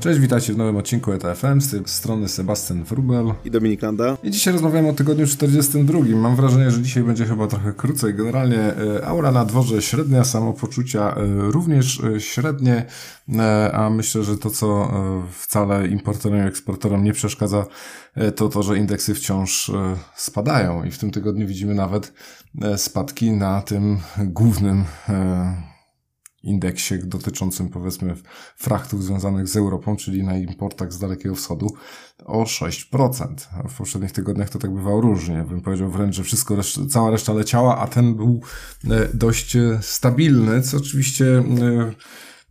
Cześć, witajcie w nowym odcinku ETFM, z tej strony Sebastian Wrubel i Dominik Landa. I dzisiaj rozmawiamy o tygodniu 42. Mam wrażenie, że dzisiaj będzie chyba trochę krócej. Generalnie e, aura na dworze średnia, samopoczucia e, również e, średnie, a myślę, że to co wcale importerom i eksporterom nie przeszkadza, to to, że indeksy wciąż spadają i w tym tygodniu widzimy nawet spadki na tym głównym indeksie dotyczącym powiedzmy frachtów związanych z Europą, czyli na importach z Dalekiego Wschodu o 6%. W poprzednich tygodniach to tak bywało różnie. Bym powiedział wręcz, że wszystko, cała reszta leciała, a ten był e, dość e, stabilny, co oczywiście e,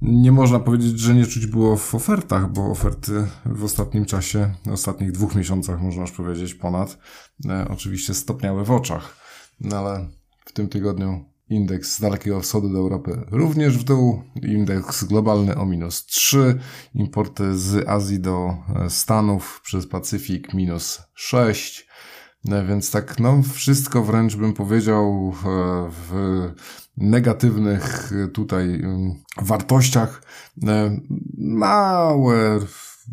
nie można powiedzieć, że nie czuć było w ofertach, bo oferty w ostatnim czasie, w ostatnich dwóch miesiącach, można już powiedzieć, ponad, oczywiście stopniały w oczach. No ale w tym tygodniu Indeks z Dalekiego Wschodu do Europy również w dół. Indeks globalny o minus 3. Importy z Azji do e, Stanów przez Pacyfik minus 6. E, więc tak, no, wszystko wręcz bym powiedział e, w negatywnych tutaj wartościach. Małe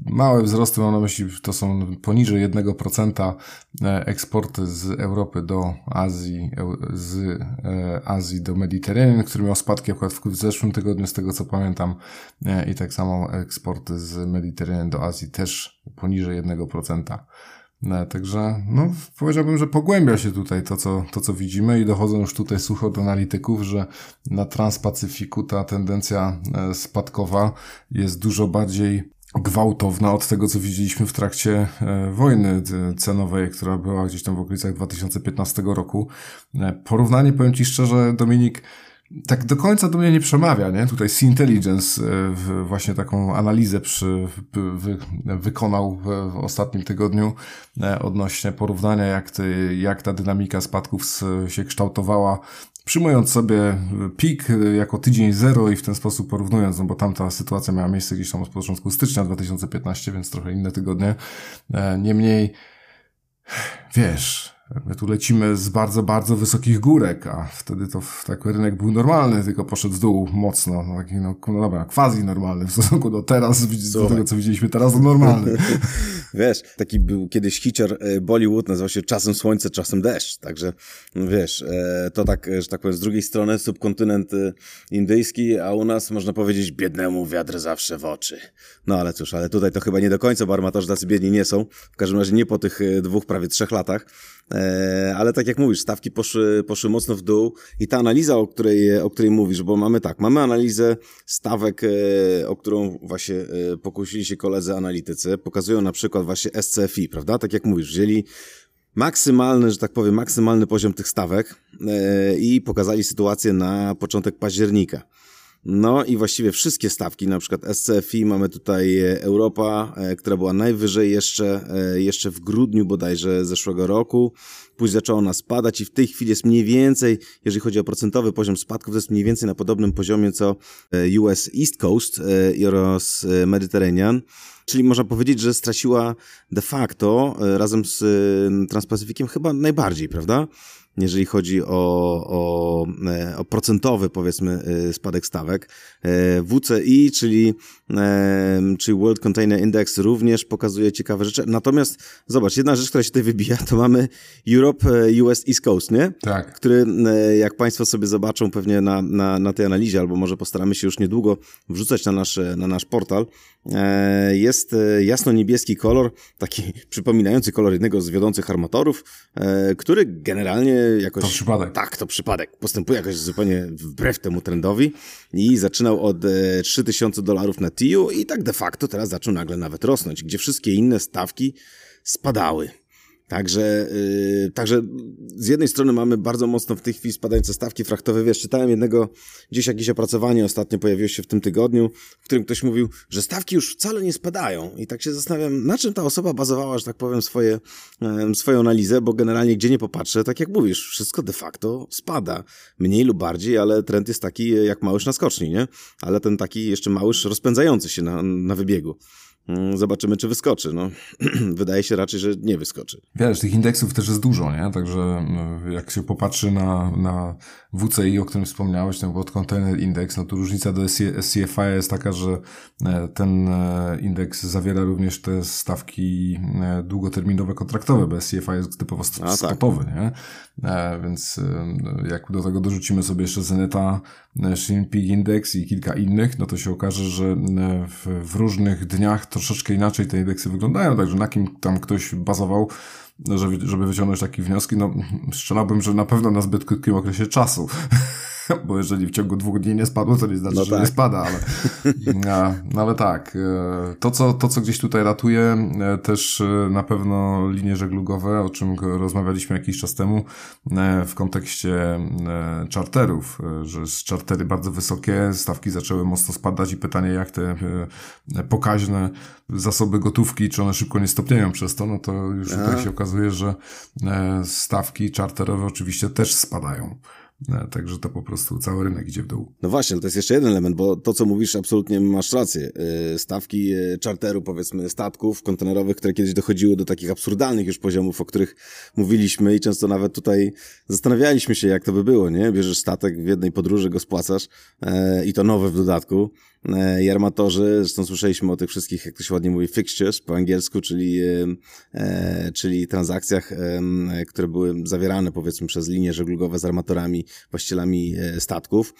Małe wzrosty, mam na myśli, to są poniżej 1% e, eksporty z Europy do Azji, z e, Azji do Mediterranean, który miał spadki akurat w zeszłym tygodniu, z tego co pamiętam, e, i tak samo eksporty z Mediterranean do Azji też poniżej 1%. Także, no, powiedziałbym, że pogłębia się tutaj to co, to, co widzimy i dochodzą już tutaj słuchy od analityków, że na Transpacyfiku ta tendencja spadkowa jest dużo bardziej gwałtowna od tego, co widzieliśmy w trakcie e, wojny cenowej, która była gdzieś tam w okolicach 2015 roku. E, porównanie, powiem Ci szczerze, Dominik, tak do końca do mnie nie przemawia, nie? Tutaj Sea Intelligence e, właśnie taką analizę przy, wy, wykonał w ostatnim tygodniu odnośnie porównania, jak, ty, jak ta dynamika spadków się kształtowała przyjmując sobie pik jako tydzień zero i w ten sposób porównując, no bo tamta sytuacja miała miejsce gdzieś tam od początku stycznia 2015, więc trochę inne tygodnie. E, niemniej, wiesz, My tu lecimy z bardzo, bardzo wysokich górek, a wtedy to tak rynek był normalny, tylko poszedł w dół mocno. No, taki, no, no dobra, quasi normalny w stosunku do teraz, do tego, co widzieliśmy teraz, to normalny. wiesz, taki był kiedyś hicior e, Bollywood, nazywał się Czasem Słońce, Czasem Deszcz. Także, no wiesz, e, to tak, że tak powiem, z drugiej strony subkontynent e, indyjski, a u nas można powiedzieć biednemu wiatr zawsze w oczy. No ale cóż, ale tutaj to chyba nie do końca, bo armatorzy tacy biedni nie są. W każdym razie nie po tych dwóch, prawie trzech latach. E, ale tak jak mówisz, stawki poszły, poszły mocno w dół i ta analiza, o której, o której mówisz, bo mamy tak, mamy analizę stawek, e, o którą właśnie e, pokusili się koledzy analitycy, pokazują na przykład właśnie SCFI, prawda? Tak jak mówisz, wzięli maksymalny, że tak powiem, maksymalny poziom tych stawek i pokazali sytuację na początek października. No i właściwie wszystkie stawki, na przykład SCFI, mamy tutaj e, Europa, e, która była najwyżej jeszcze, e, jeszcze w grudniu bodajże zeszłego roku. Później zaczęła ona spadać i w tej chwili jest mniej więcej, jeżeli chodzi o procentowy poziom spadków, to jest mniej więcej na podobnym poziomie co US East Coast oraz Mediterranean. Czyli można powiedzieć, że straciła de facto razem z Transpacyfikiem chyba najbardziej, prawda? Jeżeli chodzi o, o, e, o procentowy, powiedzmy, e, spadek stawek. E, WCI, czyli, czyli World Container Index również pokazuje ciekawe rzeczy. Natomiast zobacz, jedna rzecz, która się tutaj wybija, to mamy Europe, US East Coast, nie? Tak. Który, jak Państwo sobie zobaczą pewnie na, na, na tej analizie, albo może postaramy się już niedługo wrzucać na nasz, na nasz portal, jest jasno-niebieski kolor, taki przypominający kolor jednego z wiodących armatorów, który generalnie jakoś... To przypadek. Tak, to przypadek. Postępuje jakoś zupełnie wbrew temu trendowi i zaczynał od 3000 e, dolarów na TIU i tak de facto teraz zaczął nagle nawet rosnąć, gdzie wszystkie inne stawki spadały. Także, yy, także z jednej strony mamy bardzo mocno w tej chwili spadające stawki frachtowe. Wiesz, czytałem jednego, gdzieś jakieś opracowanie ostatnio pojawiło się w tym tygodniu, w którym ktoś mówił, że stawki już wcale nie spadają. I tak się zastanawiam, na czym ta osoba bazowała, że tak powiem, swoje, swoją analizę, bo generalnie gdzie nie popatrzę, tak jak mówisz, wszystko de facto spada. Mniej lub bardziej, ale trend jest taki jak małyż na skoczni, nie? Ale ten taki jeszcze małyż rozpędzający się na, na wybiegu. Mm, zobaczymy, czy wyskoczy. No, wydaje się raczej, że nie wyskoczy. Wiesz, tych indeksów też jest dużo, nie? Także mm, jak się popatrzy na, na WCI, o którym wspomniałeś, ten World Container Index, no to różnica do SCFI jest taka, że e, ten e, indeks zawiera również te stawki e, długoterminowe kontraktowe, bo SCFI jest typowo spotowy, tak. nie? Więc jak do tego dorzucimy sobie jeszcze Zeneta, Shinpig Index i kilka innych, no to się okaże, że w, w różnych dniach troszeczkę inaczej te indeksy wyglądają, także na kim tam ktoś bazował, żeby, żeby wyciągnąć takie wnioski, no strzelałbym, że na pewno na zbyt krótkim okresie czasu. bo jeżeli w ciągu dwóch dni nie spadło, to nie znaczy, no że tak. nie spada, ale, no, ale tak, e, to co, to co gdzieś tutaj ratuje, e, też e, na pewno linie żeglugowe, o czym rozmawialiśmy jakiś czas temu w kontekście czarterów, że z czartery bardzo wysokie, stawki zaczęły mocno spadać i pytanie jak te pokaźne zasoby gotówki, czy one szybko nie stopnieją przez to, no to już Aha. tutaj się okazuje, że stawki czarterowe oczywiście też spadają. No, także to po prostu cały rynek idzie w dół. No właśnie, to jest jeszcze jeden element, bo to, co mówisz, absolutnie masz rację. Y, stawki y, czarteru, powiedzmy, statków kontenerowych, które kiedyś dochodziły do takich absurdalnych już poziomów, o których mówiliśmy i często nawet tutaj zastanawialiśmy się, jak to by było, nie? Bierzesz statek w jednej podróży, go spłacasz e, i to nowe w dodatku E, i armatorzy, zresztą słyszeliśmy o tych wszystkich, jak to się ładnie mówi, fixtures po angielsku, czyli, e, e, czyli transakcjach, które były zawierane powiedzmy przez linie żeglugowe z armatorami, właścicielami statków,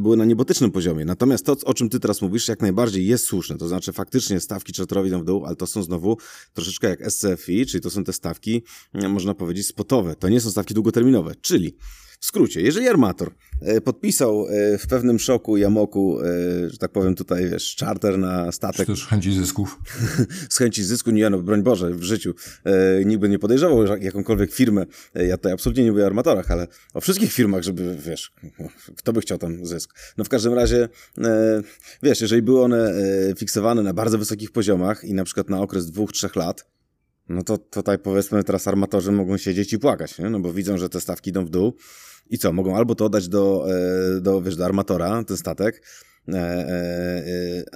były na niebotycznym poziomie. Natomiast to, o czym ty teraz mówisz, jak najbardziej jest słuszne, to znaczy faktycznie stawki czarterowi idą w dół, ale to są znowu troszeczkę jak SCFI, czyli to są te stawki, można powiedzieć, spotowe. To nie są stawki długoterminowe, czyli w skrócie, jeżeli armator e, podpisał e, w pewnym szoku i amoku, e, że tak powiem tutaj, wiesz, charter na statek. Czy też chęci zysków? z chęci zysku, nie no, broń Boże, w życiu nikt by nie podejrzewał jakąkolwiek firmę, ja tutaj absolutnie nie mówię o armatorach, ale o wszystkich firmach, żeby, wiesz, kto by chciał tam zysk. No w każdym razie, wiesz, jeżeli były one fiksowane na bardzo wysokich poziomach i na przykład na okres dwóch, trzech lat, no to tutaj powiedzmy teraz armatorzy mogą siedzieć i płakać, nie? no bo widzą, że te stawki idą w dół i co, mogą albo to oddać do, e, do, wiesz, do armatora, ten statek,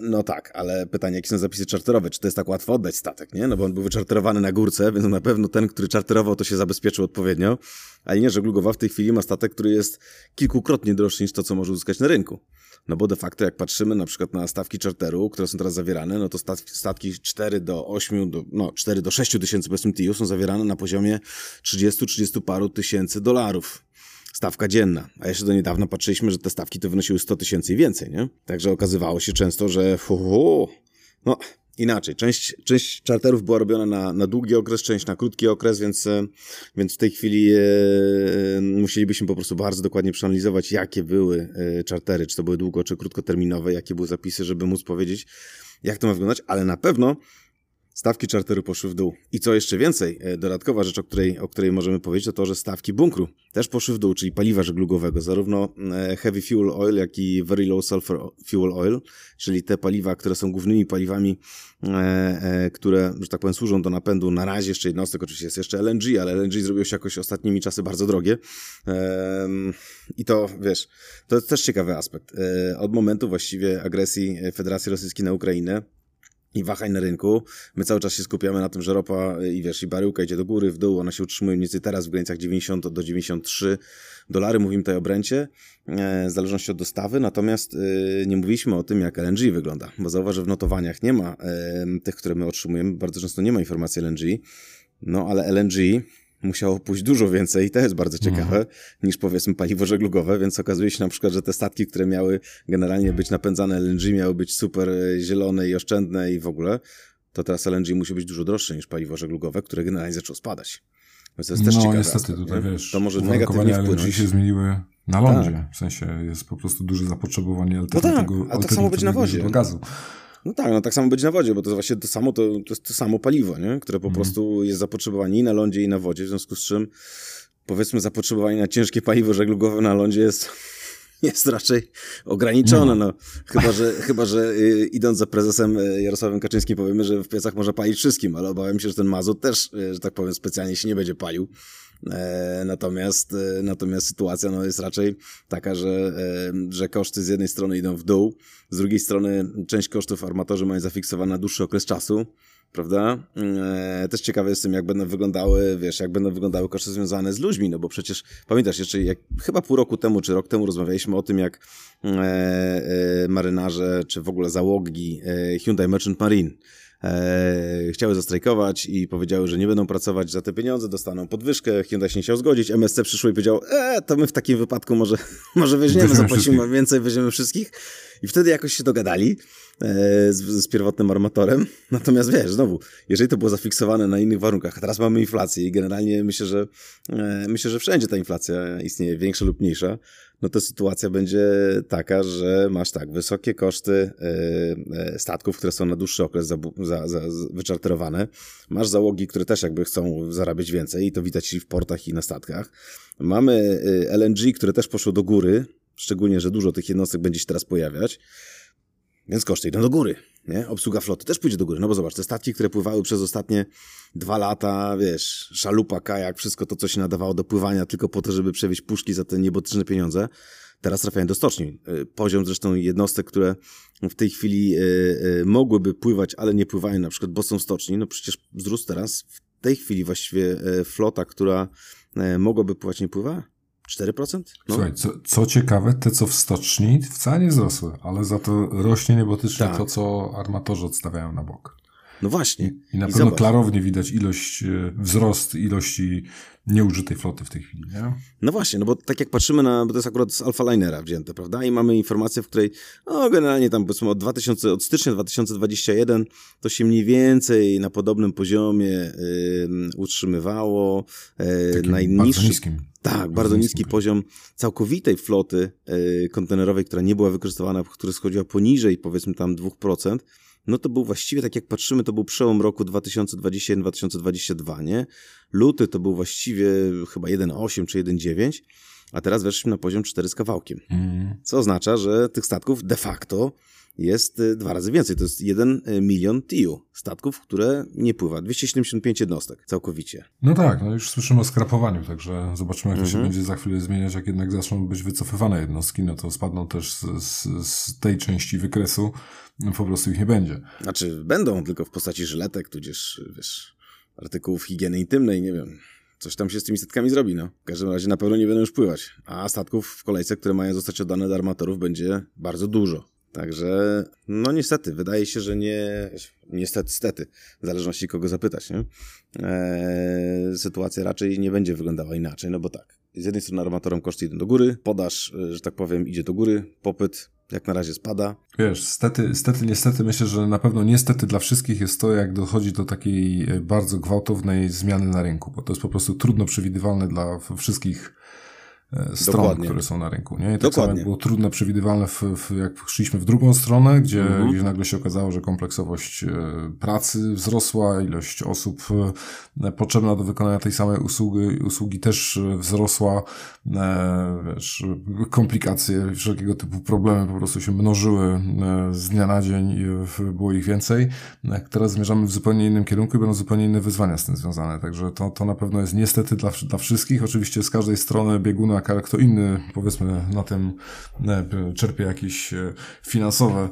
no tak, ale pytanie, jakie są zapisy czarterowe? Czy to jest tak łatwo oddać statek, nie? No bo on był wyczarterowany na górce, więc na pewno ten, który czarterował, to się zabezpieczył odpowiednio, a linia żeglugowa w tej chwili ma statek, który jest kilkukrotnie droższy niż to, co może uzyskać na rynku. No bo de facto jak patrzymy na przykład na stawki czarteru, które są teraz zawierane, no to statki 4 do 8, do, no 4 do 6 tysięcy powiedzmy TIU są zawierane na poziomie 30-30 paru tysięcy dolarów stawka dzienna. A jeszcze do niedawna patrzyliśmy, że te stawki to wynosiły 100 tysięcy i więcej, nie? Także okazywało się często, że hu, hu, no inaczej. Część, część charterów była robiona na, na długi okres, część na krótki okres, więc, e, więc w tej chwili e, e, musielibyśmy po prostu bardzo dokładnie przeanalizować, jakie były e, chartery, czy to były długo, czy krótkoterminowe, jakie były zapisy, żeby móc powiedzieć, jak to ma wyglądać, ale na pewno stawki czarteru poszły w dół. I co jeszcze więcej, e, dodatkowa rzecz, o której, o której możemy powiedzieć, to to, że stawki bunkru też poszły w dół, czyli paliwa żeglugowego, zarówno e, heavy fuel oil, jak i very low sulfur fuel oil, czyli te paliwa, które są głównymi paliwami, e, które, że tak powiem, służą do napędu na razie jeszcze jednostek, oczywiście jest jeszcze LNG, ale LNG zrobiło się jakoś ostatnimi czasy bardzo drogie. I to, wiesz, to jest też ciekawy aspekt. Od momentu właściwie agresji Federacji Rosyjskiej na Ukrainę, i wahań na rynku. My cały czas się skupiamy na tym, że ropa i wiesz, i baryłka idzie do góry, w dół, ona się utrzymuje mniej więcej teraz w granicach 90 do 93 dolary, mówimy tutaj o Brencie, e, w zależności od dostawy, natomiast e, nie mówiliśmy o tym, jak LNG wygląda, bo zauważ, że w notowaniach nie ma tych, które my otrzymujemy, bardzo często nie ma informacji LNG, no ale LNG musiało pójść dużo więcej i to jest bardzo ciekawe, mhm. niż powiedzmy paliwo żeglugowe, więc okazuje się na przykład, że te statki, które miały generalnie być napędzane LNG, miały być super e, zielone i oszczędne i w ogóle, to teraz LNG musi być dużo droższe niż paliwo żeglugowe, które generalnie zaczęło spadać. Więc to jest też no, ciekawe. niestety aspekt, tutaj, nie? wiesz, to może negatywnie wpłynąć. LNG się zmieniły na lądzie, tak. w sensie jest po prostu duże zapotrzebowanie alternatywnego, no tak, ale tak samo być na wozie. gazu. No tak, no tak samo być na wodzie, bo to właśnie to samo, to, to jest to samo paliwo, nie? które po mm. prostu jest zapotrzebowanie i na lądzie, i na wodzie, w związku z czym powiedzmy zapotrzebowanie na ciężkie paliwo żeglugowe na lądzie jest, jest raczej ograniczone. No. no. Chyba, że, chyba, że y, idąc za prezesem y, Jarosławem Kaczyńskim powiemy, że w piecach można palić wszystkim, ale obawiam się, że ten mazut też, y, że tak powiem, specjalnie się nie będzie palił. E, natomiast, natomiast sytuacja no, jest raczej taka, że, że koszty z jednej strony idą w dół, z drugiej strony część kosztów armatorzy mają zafiksowane na dłuższy okres czasu, prawda? E, też ciekawy jestem, jak będą wyglądały, wiesz, jak będą wyglądały koszty związane z ludźmi, no bo przecież pamiętasz jeszcze, jak chyba pół roku temu, czy rok temu rozmawialiśmy o tym, jak e, e, marynarze, czy w ogóle załogi e, Hyundai Merchant Marine e, chciały zastrajkować i powiedziały, że nie będą pracować za te pieniądze, dostaną podwyżkę. Hyundai się nie chciał zgodzić. MSC przyszło i powiedział, e, to my w takim wypadku może, może weźmiemy, zapłacimy więcej, weźmiemy wszystkich. I wtedy jakoś się dogadali e, z, z pierwotnym armatorem. Natomiast wiesz, znowu, jeżeli to było zafiksowane na innych warunkach, a teraz mamy inflację i generalnie myślę, że e, myślę, że wszędzie ta inflacja istnieje, większa lub mniejsza, no to sytuacja będzie taka, że masz tak, wysokie koszty e, statków, które są na dłuższy okres za, za, za, wyczarterowane. Masz załogi, które też jakby chcą zarabiać więcej i to widać i w portach i na statkach. Mamy LNG, które też poszło do góry, szczególnie, że dużo tych jednostek będzie się teraz pojawiać, więc koszty idą do góry, nie? Obsługa floty też pójdzie do góry, no bo zobacz, te statki, które pływały przez ostatnie dwa lata, wiesz, szalupa, kajak, wszystko to, co się nadawało do pływania tylko po to, żeby przewieźć puszki za te niebotyczne pieniądze, teraz trafiają do stoczni. Y, poziom zresztą jednostek, które w tej chwili y, y, mogłyby pływać, ale nie pływają, na przykład, bo są stoczni, no przecież wzrósł teraz, w tej chwili właściwie flota, która mogłaby pływać, nie pływa? 4%? No. Słuchaj, co, co, ciekawe, te co w stoczni wcale nie wzrosły, ale za to rośnie niebotycznie tak. to, co armatorzy odstawiają na bok. No właśnie. I, na I pewno zobacz. klarownie widać ilość, e, wzrost ilości nieużytej floty w tej chwili, nie? No właśnie, no bo tak jak patrzymy na, bo to jest akurat z Alpha Linera wzięte, prawda? I mamy informację, w której, no generalnie tam powiedzmy od 2000, od stycznia 2021 to się mniej więcej na podobnym poziomie y, utrzymywało. Y, najniższy, bardzo niskim. Tak, bardzo, bardzo niski poziom całkowitej floty y, kontenerowej, która nie była wykorzystywana, która schodziła poniżej powiedzmy tam 2%, no to był właściwie, tak jak patrzymy, to był przełom roku 2021-2022, nie? Luty to był właściwie chyba 1,8 czy 1,9, a teraz weszliśmy na poziom 4 z kawałkiem. Mm. Co oznacza, że tych statków de facto jest y, dwa razy więcej. To jest 1 y, milion TIU statków, które nie pływa. 275 jednostek całkowicie. No tak, no już słyszymy o skrapowaniu, także zobaczymy, jak to się mhm. będzie za chwilę zmieniać. Jak jednak zaczną być wycofywane jednostki, no to spadną też z, z, z tej części wykresu. No po prostu ich nie będzie. Znaczy, będą tylko w postaci żyletek, tudzież, wiesz, artykułów higieny intymnej, nie wiem coś tam się z tymi statkami zrobi, no. W każdym razie na pewno nie będą już pływać. A statków w kolejce, które mają zostać oddane do armatorów, będzie bardzo dużo. Także, no niestety, wydaje się, że nie, niestety, stety, w zależności kogo zapytać, nie? Eee, sytuacja raczej nie będzie wyglądała inaczej, no bo tak, z jednej strony armatorom koszty idą do góry, podaż, e, że tak powiem, idzie do góry, popyt jak na razie spada. Wiesz, stety, stety, niestety, myślę, że na pewno niestety dla wszystkich jest to, jak dochodzi do takiej e, bardzo gwałtownej zmiany na rynku, bo to jest po prostu trudno przewidywalne dla wszystkich stron, Dokładnie. które są na rynku. Nie? I tak Dokładnie. samo było trudne, przewidywalne, w, w, jak szliśmy w drugą stronę, gdzie, mhm. gdzie nagle się okazało, że kompleksowość e, pracy wzrosła, ilość osób e, potrzebna do wykonania tej samej usługi, usługi też wzrosła, wiesz, komplikacje, wszelkiego typu problemy po prostu się mnożyły z dnia na dzień i było ich więcej. Teraz zmierzamy w zupełnie innym kierunku i będą zupełnie inne wyzwania z tym związane, także to, to na pewno jest niestety dla, dla wszystkich. Oczywiście z każdej strony bieguna jak kto inny, powiedzmy, na tym e, czerpie jakieś e, finansowe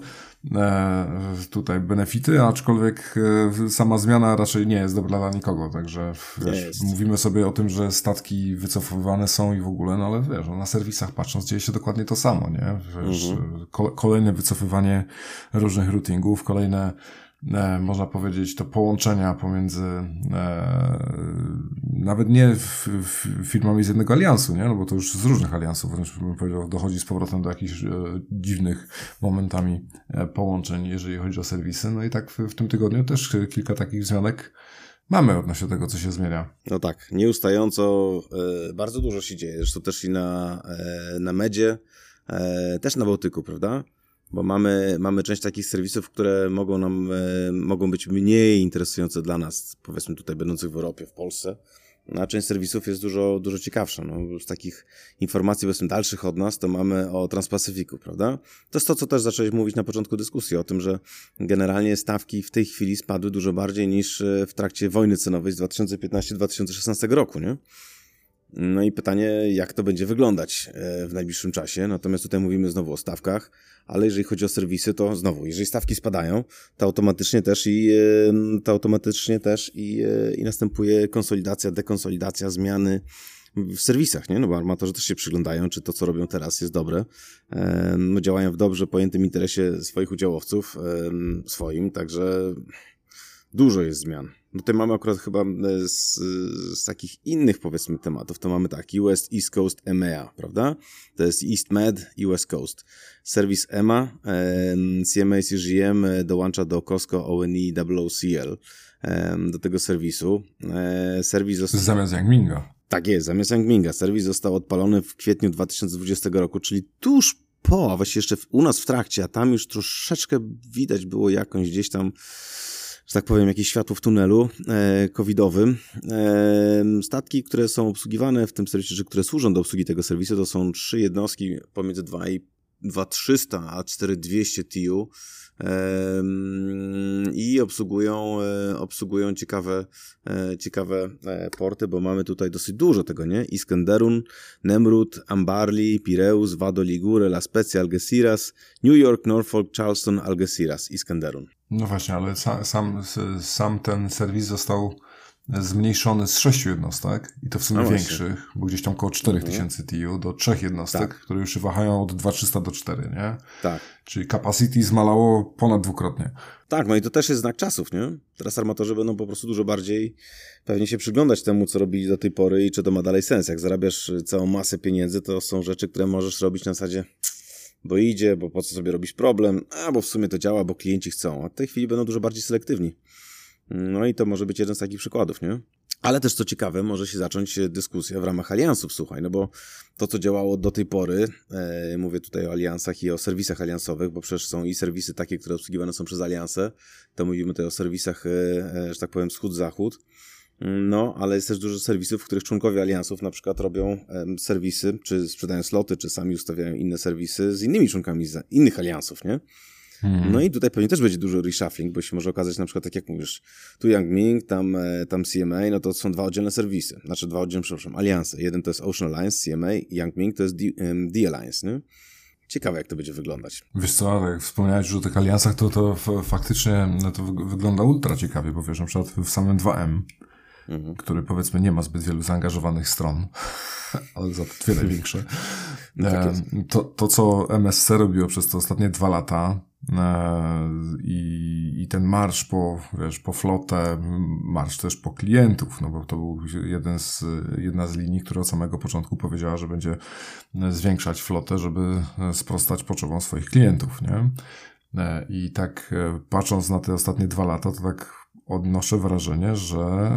e, tutaj benefity, aczkolwiek sama zmiana raczej nie jest dobra dla nikogo, także wiesz, mówimy sobie o tym, że statki wycofywane są i w ogóle, no ale wiesz, na serwisach patrząc dzieje się dokładnie to samo, nie? Wiesz, mhm. kolejne wycofywanie różnych routingów, kolejne można powiedzieć, to połączenia pomiędzy e, nawet nie firmami z jednego aliansu, nie? No bo to już z różnych aliansów, wręcz bym powiedział, dochodzi z powrotem do jakichś e, dziwnych momentami e, połączeń, jeżeli chodzi o serwisy. No i tak w, w tym tygodniu też kilka takich zmianek mamy odnośnie tego, co się zmienia. No tak, nieustająco e, bardzo dużo się dzieje. Zresztą też i na, e, na medzie, e, też na Bałtyku, prawda? Bo mamy, mamy część takich serwisów, które mogą nam, e, mogą być mniej interesujące dla nas, powiedzmy tutaj będących w Europie, w Polsce, no, a część serwisów jest dużo, dużo ciekawsza. No, z takich informacji, powiedzmy, dalszych od nas, to mamy o Transpacyfiku, prawda? To jest to, co też zacząłeś mówić na początku dyskusji, o tym, że generalnie stawki w tej chwili spadły dużo bardziej niż e, w trakcie wojny cenowej z 2015-2016 roku, nie? No i pytanie, jak to będzie wyglądać w najbliższym czasie. Natomiast tutaj mówimy znowu o stawkach, ale jeżeli chodzi o serwisy, to znowu, jeżeli stawki spadają, to automatycznie też i, to automatycznie też i, i następuje konsolidacja, dekonsolidacja, zmiany w serwisach, nie? No bo armatorzy też się przyglądają, czy to, co robią teraz jest dobre. No, działają w dobrze pojętym interesie swoich udziałowców, swoim, także dużo jest zmian. No tutaj mamy akurat chyba e, z, z, takich innych powiedzmy tematów, to mamy tak, US East Coast EMEA, prawda? To jest East Med i West Coast. Serwis EMA, CMA CGM e, dołącza do Costco ONI WOCL do tego serwisu. E, serwis został... Zamiast Yangminga. Tak jest, zamiast Yangminga. Serwis został odpalony w kwietniu 2020 roku, czyli tuż po, a właściwie jeszcze u nas w trakcie, a tam już troszeczkę widać było jakąś gdzieś tam że tak powiem, jakieś światło w tunelu e, covidowym. Statki, które są obsługiwane w tym serwisie, czy które służą do obsługi tego serwisu, to są trzy jednostki pomiędzy 2300 a 4200 TU i obsługują, e, obsługują ciekawe, e, ciekawe porty, bo mamy tutaj dosyć dużo tego, nie? Iskenderun, Nemrut, Ambarli, Pireus, Vado Ligure, La Spezia, Algeciras, New York, Norfolk, Charleston, Algeciras, Iskenderun. No właśnie, ale sam, sam, sam ten serwis został zmniejszony z sześciu jednostek i to w sumie no większych, bo gdzieś tam około 4000 mhm. TU do trzech jednostek, tak. które już się wahają od 2300 do 4, nie? Tak. Czyli capacity zmalało ponad dwukrotnie. Tak, no i to też jest znak czasów, nie? Teraz armatorzy będą po prostu dużo bardziej pewnie się przyglądać temu, co robili do tej pory i czy to ma dalej sens. Jak zarabiasz całą masę pieniędzy, to są rzeczy, które możesz robić na zasadzie bo idzie, bo po co sobie robisz problem, a bo w sumie to działa, bo klienci chcą. A w tej chwili będą dużo bardziej selektywni. No i to może być jeden z takich przykładów, nie? Ale też co ciekawe, może się zacząć dyskusja w ramach aliansów, słuchaj, no bo to, co działało do tej pory, e, mówię tutaj o aliansach i o serwisach aliansowych, bo przecież są i serwisy takie, które obsługiwane są przez alianse, to mówimy tutaj o serwisach, e, e, że tak powiem, wschód-zachód, no, ale jest też dużo serwisów, w których członkowie aliansów na przykład robią serwisy, czy sprzedają sloty, czy sami ustawiają inne serwisy z innymi członkami z innych aliansów, nie? Hmm. No i tutaj pewnie też będzie dużo reshuffling, bo się może okazać na przykład, tak jak mówisz, tu Young Ming, tam, e, tam CMA, no to są dwa oddzielne serwisy, znaczy dwa oddzielne, przepraszam, alianse. Jeden to jest Ocean Alliance, CMA, Young Ming to jest D-Alliance, nie? Ciekawe, jak to będzie wyglądać. Wiesz co, jak wspomniałeś już o tych aliansach, to to faktycznie no to wygląda ultra ciekawie, bo wiesz, na przykład w samym 2M, mhm. który powiedzmy nie ma zbyt wielu zaangażowanych stron, ale za to dwie największe. No tak to, to, co MSC robiło przez te ostatnie dwa lata, E, I, I ten marsz po, wiesz, po flotę, marsz też po klientów, no bo to był jeden z, jedna z linii, która od samego początku powiedziała, że będzie zwiększać flotę, żeby sprostać potrzebom swoich klientów, nie? E, I tak e, patrząc na te ostatnie dwa lata, to tak odnoszę wrażenie, że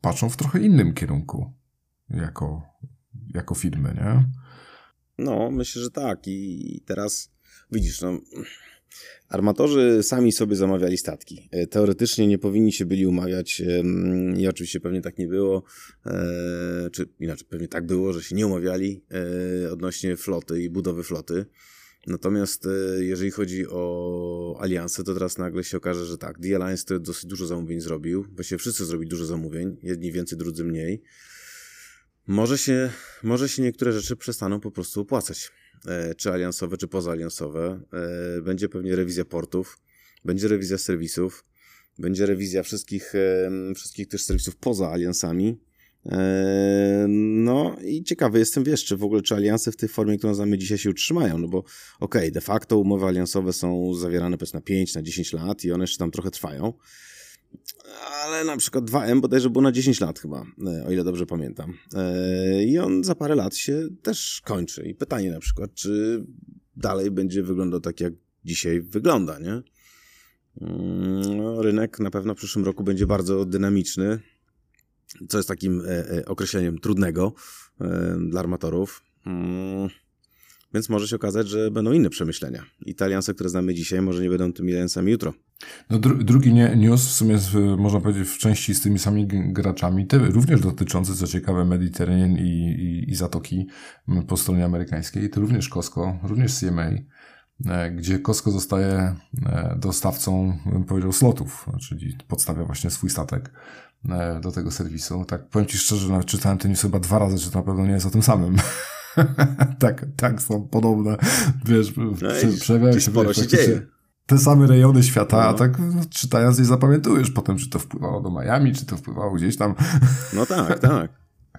patrzą w trochę innym kierunku jako, jako firmy, nie? No, myślę, że tak. I teraz widzisz, no Armatorzy sami sobie zamawiali statki. E, teoretycznie nie powinni się byli umawiać i oczywiście pewnie tak nie było, e, czy inaczej pewnie tak było, że się nie umawiali e, odnośnie floty i budowy floty. Natomiast jeżeli chodzi o alianse, to teraz nagle się okaże, że tak, The Alliance to dosyć dużo zamówień zrobił. Właściwie wszyscy zrobili dużo zamówień, jedni więcej, drudzy mniej. Może się, może się niektóre rzeczy przestaną po prostu opłacać. E, czy aliansowe, czy pozaaliansowe. E, będzie pewnie rewizja portów, będzie rewizja serwisów, będzie rewizja wszystkich, e, wszystkich też serwisów poza aliansami. No i ciekawy jestem, wiesz, czy w ogóle, czy alianse w tej formie, którą znamy dzisiaj się utrzymają, no bo okej, okay, de facto umowy aliansowe są zawierane powiedzmy na 5, na 10 lat i one jeszcze tam trochę trwają, ale na przykład 2M bodajże było na 10 lat chyba, e, o ile dobrze pamiętam. E, I on za parę lat się też kończy. I pytanie na przykład, czy dalej będzie wyglądał tak, jak dzisiaj wygląda, nie? Mm, no, rynek na pewno w przyszłym roku będzie bardzo dynamiczny, co jest takim e, określeniem trudnego dla armatorów. Mm, więc może się okazać, że będą inne przemyślenia. I te które znamy dzisiaj, może nie będą tymi aliansami jutro. No, dru drugi news w sumie jest, można powiedzieć, w części z tymi samymi graczami, te również dotyczący, co ciekawe, Mediterranean i, i, i Zatoki po stronie amerykańskiej, to również Costco, również CMA gdzie Costco zostaje dostawcą, bym powiedział, slotów, czyli podstawia właśnie swój statek do tego serwisu. Tak powiem Ci szczerze, nawet czytałem ten news chyba dwa razy, czy to na pewno nie jest o tym samym. tak, tak, są podobne, wiesz, no przejawiają się. Sporo się dzieje te same rejony świata, no. a tak czytając je zapamiętujesz potem, czy to wpływało do Miami, czy to wpływało gdzieś tam. No tak, tak.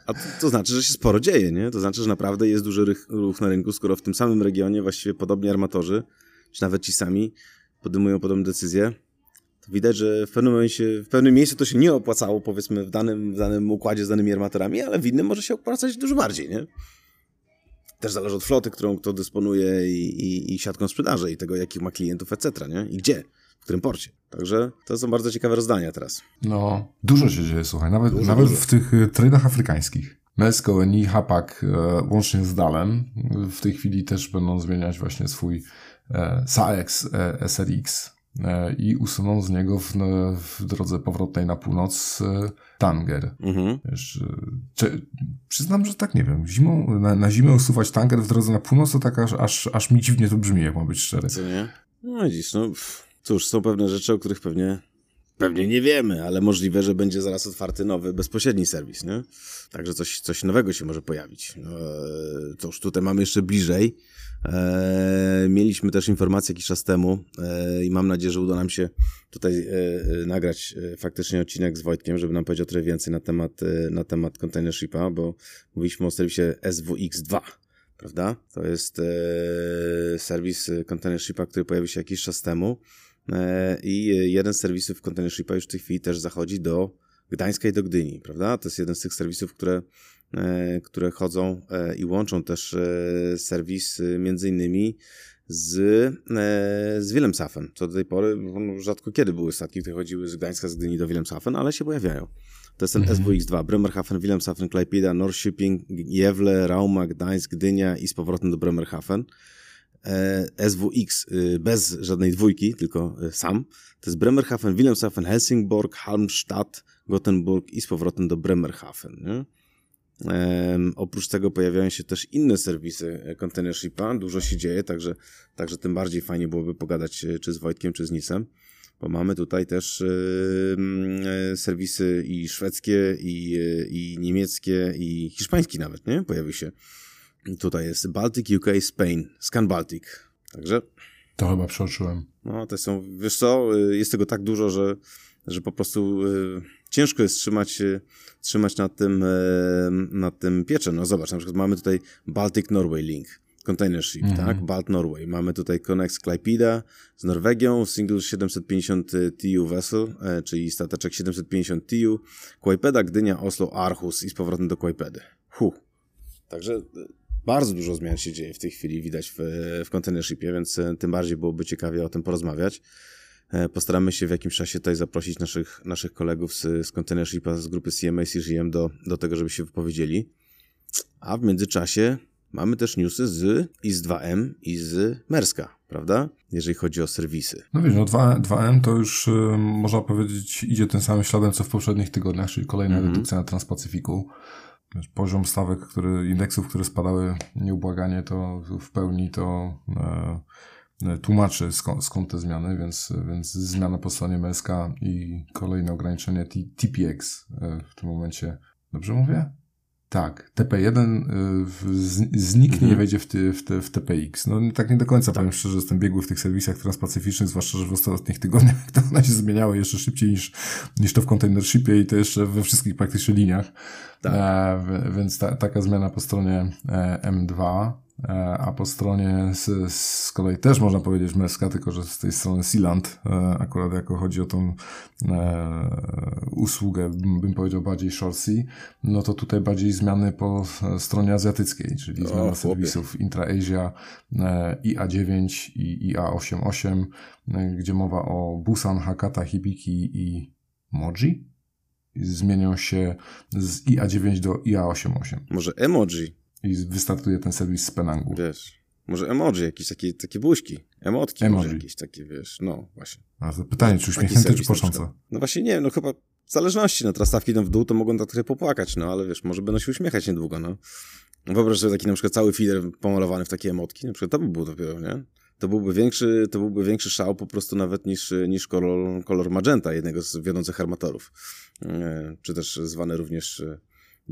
A to, to, znaczy, że się sporo dzieje, nie? To znaczy, że naprawdę jest duży ruch na rynku, skoro w tym samym regionie właściwie podobni armatorzy, czy nawet ci sami podejmują podobne decyzje, to widać, że w pewnym momencie, w pewnym miejscu to się nie opłacało, powiedzmy, w danym, w danym układzie z danymi armatorami, ale w innym może się opłacać dużo bardziej, nie? też zależy od floty, którą kto dysponuje i, i, i siatką sprzedaży i tego, jakich ma klientów, etc., nie? I gdzie, w którym porcie. Także to są bardzo ciekawe rozdania teraz. No, dużo się dzieje, słuchaj, nawet, dużo, nawet dużo. w tych y, trade'ach afrykańskich. Mesko, Eni, Hapak, e, łącznie z Dalem, w tej chwili też będą zmieniać właśnie swój e, SAEX e, SRX e, i usuną z niego w, w drodze powrotnej na północ e, Tanger. Mhm. Wiesz, czy, przyznam, że tak nie wiem. Zimą, na, na zimę usuwać Tanger w drodze na północ, to tak aż, aż, aż mi dziwnie to brzmi, jak mam być szczery. Co nie? No widzisz, no cóż, są pewne rzeczy, o których pewnie Pewnie nie wiemy, ale możliwe, że będzie zaraz otwarty nowy, bezpośredni serwis, nie? Także coś, coś nowego się może pojawić. To już tutaj mamy jeszcze bliżej. E, mieliśmy też informację jakiś czas temu e, i mam nadzieję, że uda nam się tutaj e, nagrać faktycznie odcinek z Wojtkiem, żeby nam powiedział trochę więcej na temat, na temat Container Shipa, bo mówiliśmy o serwisie SWX2 prawda? To jest serwis Container Shipa, który pojawił się jakiś czas temu i jeden z serwisów Container Shipa już w tej chwili też zachodzi do Gdańska i do Gdyni, prawda? To jest jeden z tych serwisów, które które chodzą e, i łączą też e, serwis między innymi z, z Wilhelmshaven, co do tej pory no, rzadko kiedy były statki, które chodziły z Gdańska, z Gdyni do Wilhelmshaven, ale się pojawiają. To jest ten mhm. SWX2, Bremerhaven, Wilhelmshaven, Klaipeda, Norrköping, Jewle, Rauma, Gdańsk, Gdynia i z powrotem do Bremerhaven. SWX bez żadnej dwójki, tylko sam. To jest Bremerhaven, Wilhelmshaven, Helsingborg, Halmstad, Gothenburg i z powrotem do Bremerhaven. Nie? Oprócz tego pojawiają się też inne serwisy e, Container Shipa, dużo się dzieje, także, także tym bardziej fajnie byłoby pogadać e, czy z Wojtkiem, czy z Nisem, bo mamy tutaj też yy, serwisy i szwedzkie, i, i niemieckie, i hiszpański nawet, nie? Pojawił się. Tutaj jest Baltic, UK, Spain, Scan Baltic. Także... To chyba przeoczyłem. No, to są, wiesz co, jest tego tak dużo, że, że po prostu... Yy, ciężko jest trzymać, trzymać nad tym, e, nad tym pieczem. No zobacz, na przykład mamy tutaj Baltic Norway Link, Container Ship, mm -hmm. tak? Balt Norway. Mamy tutaj Connect Klaipeda z Norwegią, Single 750 TU Vessel, e, czyli stateczek 750 TU, Klaipeda, Gdynia, Oslo, Arhus i z powrotem do Klaipedy. Huh. Także e, bardzo dużo zmian się dzieje w tej chwili, widać w, w Container Shipie, więc tym bardziej byłoby ciekawie o tym porozmawiać. E, postaramy się w jakimś czasie tutaj zaprosić naszych, naszych kolegów z, z Container Shipa, z grupy CMA, CGM do, do tego, żeby się wypowiedzieli. A w międzyczasie mamy też newsy z IS-2M i z Merska, prawda? Jeżeli chodzi o serwisy. No wiesz, no 2, 2M to już y, można powiedzieć idzie tym samym śladem, co w poprzednich tygodniach, czyli kolejna mm -hmm. redukcja na Transpacyfiku. Poziom stawek, który, indeksów, które spadały nieubłaganie, to w pełni to y, tłumaczy skąd, skąd te zmiany, więc, więc zmiana po stronie MSK i kolejne ograniczenie TPX e, w tym momencie. Dobrze mówię? Tak, TP1 e, zniknie mhm. i wejdzie w, ty, w, te, w TPX. No tak nie do końca, tak. powiem szczerze, jestem biegły w tych serwisach transpacyficznych, zwłaszcza, że w ostatnich tygodniach to one się zmieniały jeszcze szybciej niż, niż to w containershipie i to jeszcze we wszystkich praktycznie liniach. Tak. E, więc ta, taka zmiana po stronie M2 E, a po stronie z, z kolei też można powiedzieć Merska, tylko że z tej strony Sealand, e, akurat jako chodzi o tą e, usługę, bym powiedział bardziej shoresea, no to tutaj bardziej zmiany po stronie azjatyckiej, czyli zmiana o, serwisów Intra-Asia, IA9 i IA88, gdzie mowa o Busan, Hakata, Hibiki i Moji. Zmienią się z IA9 do IA88. Może emoji? I wystartuje ten serwis z Penangu. Wiesz, może emoji, jakieś takie, takie buźki, emotki emoji. może jakieś takie, wiesz, no właśnie. A to pytanie, czy uśmiechnięte, czy płaczące? No właśnie nie, no chyba w zależności, no teraz stawki idą w dół, to mogą tak trochę popłakać, no ale wiesz, może będą się uśmiechać niedługo, no. Wyobraź sobie taki na przykład cały feeder pomalowany w takie emotki, na przykład to by było dopiero, nie? to byłby większy, to byłby większy szał po prostu nawet niż, niż kolor, kolor magenta, jednego z wiodących armatorów. E, czy też zwany również e,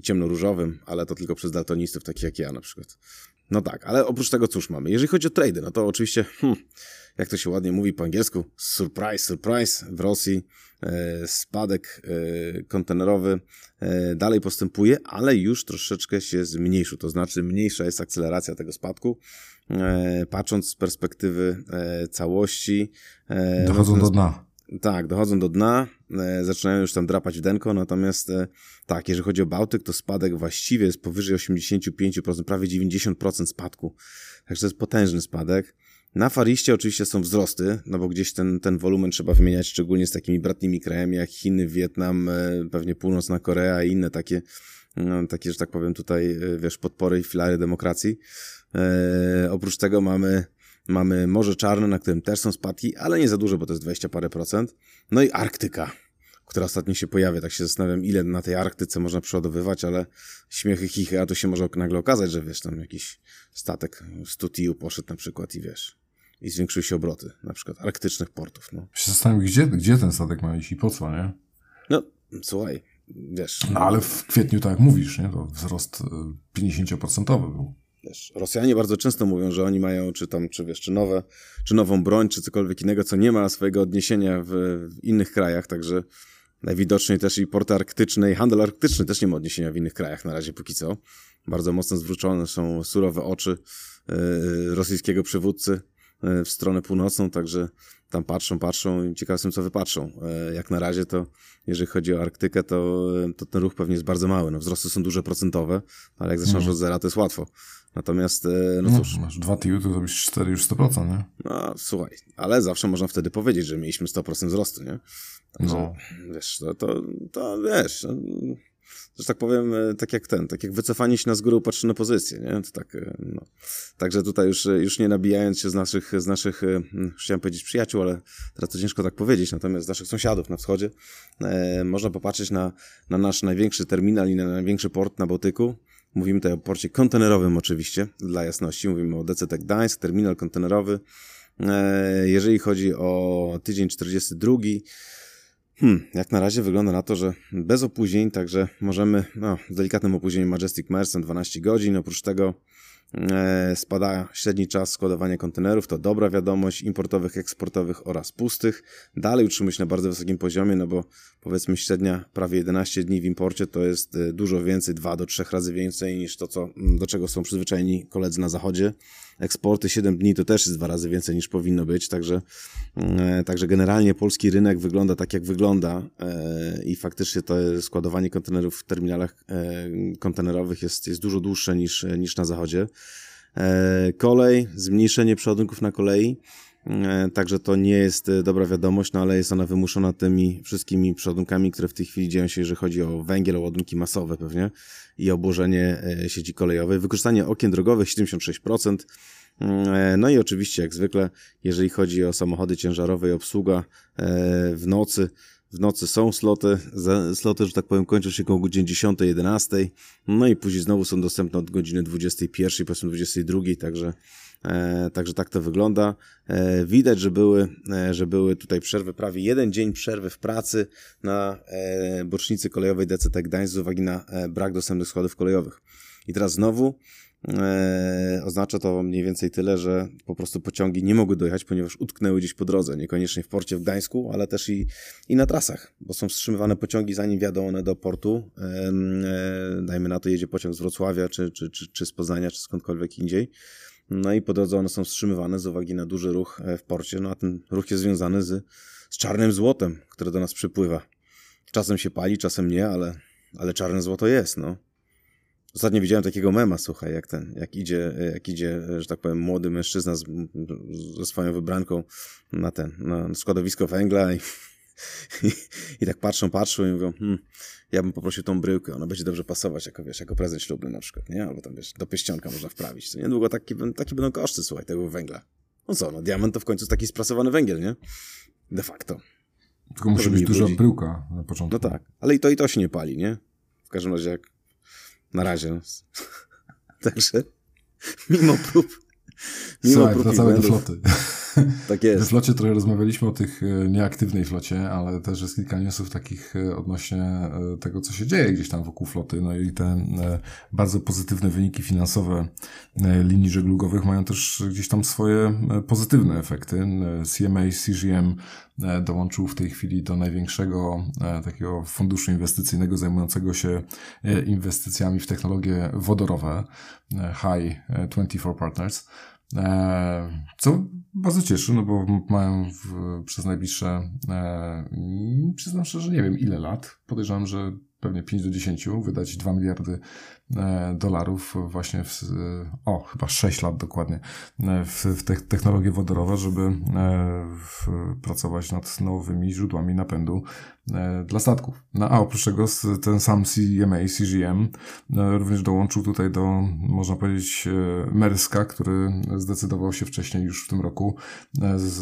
ciemnoróżowym, ale to tylko przez daltonistów, takich jak ja na przykład. No tak, ale oprócz tego cóż mamy? Jeżeli chodzi o trady, no to oczywiście, hmm, jak to się ładnie mówi po angielsku, surprise, surprise, w Rosji e, spadek e, kontenerowy e, dalej postępuje, ale już troszeczkę się zmniejszył, to znaczy mniejsza jest akceleracja tego spadku, e, patrząc z perspektywy e, całości. E, Dochodzą do dna. Tak, dochodzą do dna, e, zaczynają już tam drapać w denko, natomiast e, tak, jeżeli chodzi o Bałtyk, to spadek właściwie jest powyżej 85%, prawie 90% spadku. Także to jest potężny spadek. Na Fariście oczywiście są wzrosty, no bo gdzieś ten, ten wolumen trzeba wymieniać, szczególnie z takimi bratnimi krajami jak Chiny, Wietnam, e, pewnie Północna Korea i inne takie, no, takie, że tak powiem tutaj, e, wiesz, podpory i filary demokracji. E, oprócz tego mamy Mamy Morze Czarne, na którym też są spadki, ale nie za dużo, bo to jest 20 parę procent. No i Arktyka, która ostatnio się pojawia. Tak się zastanawiam, ile na tej Arktyce można przeładowywać, ale śmiechy, chichy, a tu się może nagle okazać, że wiesz, tam jakiś statek z Tutiu poszedł na przykład i wiesz, i zwiększyły się obroty, na przykład arktycznych portów. No. Się zastanawiam, gdzie, gdzie ten statek ma iść i po co, nie? No, słuchaj, wiesz. No ale w kwietniu, tak jak mówisz, nie? To wzrost 50% e, był. Wiesz, Rosjanie bardzo często mówią, że oni mają, czy tam, czy wiesz, czy nowe, czy nową broń, czy cokolwiek innego, co nie ma swojego odniesienia w, w innych krajach, także najwidoczniej też i porty arktyczne i handel arktyczny też nie ma odniesienia w innych krajach na razie póki co. Bardzo mocno zwrócone są surowe oczy yy, rosyjskiego przywódcy yy, w stronę północną, także tam patrzą, patrzą i ciekaw jestem, co wypatrzą. Yy, jak na razie to, jeżeli chodzi o Arktykę, to, to ten ruch pewnie jest bardzo mały. No, wzrosty są duże procentowe, ale jak zaczynasz mm. od zera, to jest łatwo. Natomiast, e, no, no cóż. Masz dwa TIU, to zrobisz 4 już 100%, nie? No, słuchaj, ale zawsze można wtedy powiedzieć, że mieliśmy 100% wzrostu, nie? Także, no. wiesz, to, to, to wiesz, no, że tak powiem, e, tak jak ten, tak jak wycofanie się na z góry upatrzy na pozycję, nie? To tak, e, no. Także tutaj już, już nie nabijając się z naszych, z naszych, chciałem powiedzieć przyjaciół, ale teraz to ciężko tak powiedzieć, natomiast z naszych sąsiadów na wschodzie, e, można popatrzeć na, na nasz największy terminal i na największy port na Bałtyku, Mówimy tutaj o porcie kontenerowym oczywiście, dla jasności. Mówimy o DCT Gdańsk, terminal kontenerowy. E, jeżeli chodzi o tydzień 42, Hmm, jak na razie wygląda na to, że bez opóźnień, także możemy, no, z delikatnym opóźnieniem Majestic Merchant 12 godzin. Oprócz tego spada średni czas składowania kontenerów, to dobra wiadomość, importowych, eksportowych oraz pustych. Dalej utrzymuje się na bardzo wysokim poziomie, no bo powiedzmy średnia prawie 11 dni w imporcie to jest e, dużo więcej, 2 do 3 razy więcej niż to, co, do czego są przyzwyczajeni koledzy na zachodzie eksporty 7 dni to też jest dwa razy więcej niż powinno być, także, e, także generalnie polski rynek wygląda tak jak wygląda e, i faktycznie to składowanie kontenerów w terminalach e, kontenerowych jest, jest dużo dłuższe niż, niż na zachodzie. Kolej, zmniejszenie przeładunków na kolei, Także to nie jest dobra wiadomość, no ale jest ona wymuszona tymi wszystkimi przeładunkami, które w tej chwili dzieją się, jeżeli chodzi o węgiel, o ładunki masowe pewnie i obłożenie e, sieci kolejowej. Wykorzystanie okien drogowych 76%. Mm, no i oczywiście, jak zwykle, jeżeli chodzi o samochody ciężarowe i obsługa e, w nocy, w nocy są sloty, sloty, że tak powiem, kończą się około godziny 10, 11, no i później znowu są dostępne od godziny 21, powiedzmy 22, także E, także tak to wygląda. E, widać, że były, e, że były tutaj przerwy, prawie jeden dzień przerwy w pracy na bocznicy kolejowej DCT Gdańsk z uwagi na brak dostępnych składów kolejowych. I teraz znowu e, oznacza to mniej więcej tyle, że po prostu pociągi nie mogły dojechać, ponieważ utknęły gdzieś po drodze, niekoniecznie w porcie w Gdańsku, ale też i, i na trasach, bo są wstrzymywane pociągi, zanim wjadą one do portu. E, e, dajmy na to, jedzie pociąg z Wrocławia, czy, czy, czy, czy z Poznania, czy skądkolwiek indziej. No i po drodze one są wstrzymywane z uwagi na duży ruch e, w porcie, no a ten ruch jest związany z, z czarnym złotem, które do nas przypływa. Czasem się pali, czasem nie, ale, ale czarne złoto jest, no. Ostatnio widziałem takiego mema, słuchaj, jak ten, jak idzie, jak idzie, że tak powiem, młody mężczyzna z, ze swoją wybranką na ten, na składowisko węgla i, i, i tak patrzą, patrzą i mówią, hmm, ja bym poprosił tą bryłkę, ona będzie dobrze pasować jako, wiesz, jako prezent ślubny na przykład, nie? Albo tam, wiesz, do pieścionka można wprawić. To niedługo taki, taki będą koszty, słuchaj, tego węgla. No co, no diament to w końcu taki sprasowany węgiel, nie? De facto. Tylko musi być duża bryłka na początku. No tak, ale i to i to się nie pali, nie? W każdym razie jak na razie. Także mimo prób Mimo Słuchaj, wracamy do floty. Tak jest. W flocie trochę rozmawialiśmy o tych e, nieaktywnej flocie, ale też jest kilka newsów takich e, odnośnie e, tego, co się dzieje gdzieś tam wokół floty. No i te bardzo pozytywne wyniki finansowe linii żeglugowych mają też gdzieś tam swoje pozytywne efekty. CMA, CGM dołączył w tej chwili do największego takiego funduszu inwestycyjnego zajmującego się inwestycjami w technologie wodorowe, High 24 Partners. E, co bardzo cieszy, no bo mają w, przez najbliższe, e, przyznam szczerze, nie wiem ile lat. Podejrzewam, że pewnie 5 do 10 wydać 2 miliardy E, dolarów właśnie w, o, chyba 6 lat dokładnie e, w, w te, technologie wodorowe, żeby e, w, pracować nad nowymi źródłami napędu dla statków. No, a oprócz tego ten sam CMA, CGM również dołączył tutaj do, można powiedzieć, Merska, który zdecydował się wcześniej już w tym roku z,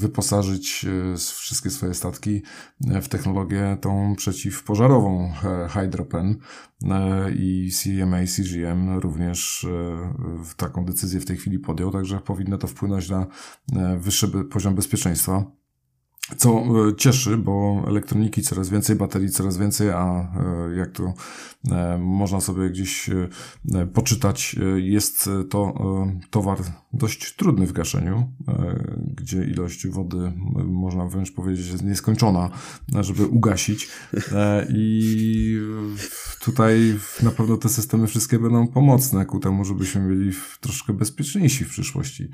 wyposażyć wszystkie swoje statki w technologię tą przeciwpożarową Hydropen i CMA, CGM również e, taką decyzję w tej chwili podjął, także powinno to wpłynąć na e, wyższy poziom bezpieczeństwa. Co e, cieszy, bo elektroniki coraz więcej, baterii coraz więcej, a jak to można sobie gdzieś poczytać, jest to towar dość trudny w gaszeniu, gdzie ilość wody, można wręcz powiedzieć, jest nieskończona, żeby ugasić. I tutaj na pewno te systemy wszystkie będą pomocne ku temu, żebyśmy byli troszkę bezpieczniejsi w przyszłości.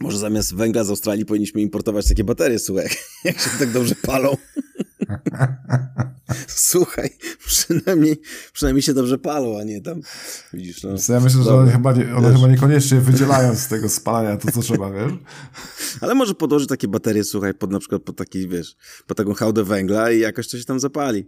Może zamiast węgla z Australii powinniśmy importować takie baterie, słuchaj, jak się tak dobrze palą. Słuchaj, przynajmniej, przynajmniej się dobrze palą, a nie tam, widzisz, no. Ja myślę, że one, chyba, nie, one chyba niekoniecznie wydzielają z tego spalania to, co trzeba, wiesz? Ale może podłożyć takie baterie, słuchaj, pod na przykład pod taki, wiesz, pod taką hałdę węgla i jakoś to się tam zapali.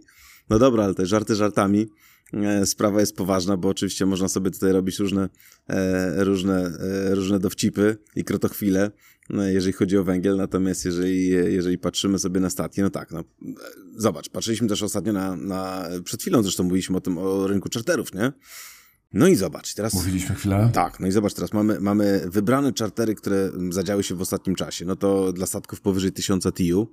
No dobra, ale te żarty żartami. E, sprawa jest poważna, bo oczywiście można sobie tutaj robić różne, e, różne, e, różne dowcipy i krotochwile, jeżeli chodzi o węgiel, natomiast jeżeli, jeżeli patrzymy sobie na statki, no tak, no, zobacz, patrzyliśmy też ostatnio na, na, przed chwilą zresztą mówiliśmy o tym, o rynku czarterów, nie? No i zobacz, teraz... Mówiliśmy chwilę. Tak, no i zobacz, teraz mamy, mamy wybrane czartery, które zadziały się w ostatnim czasie. No to dla statków powyżej 1000 TIU,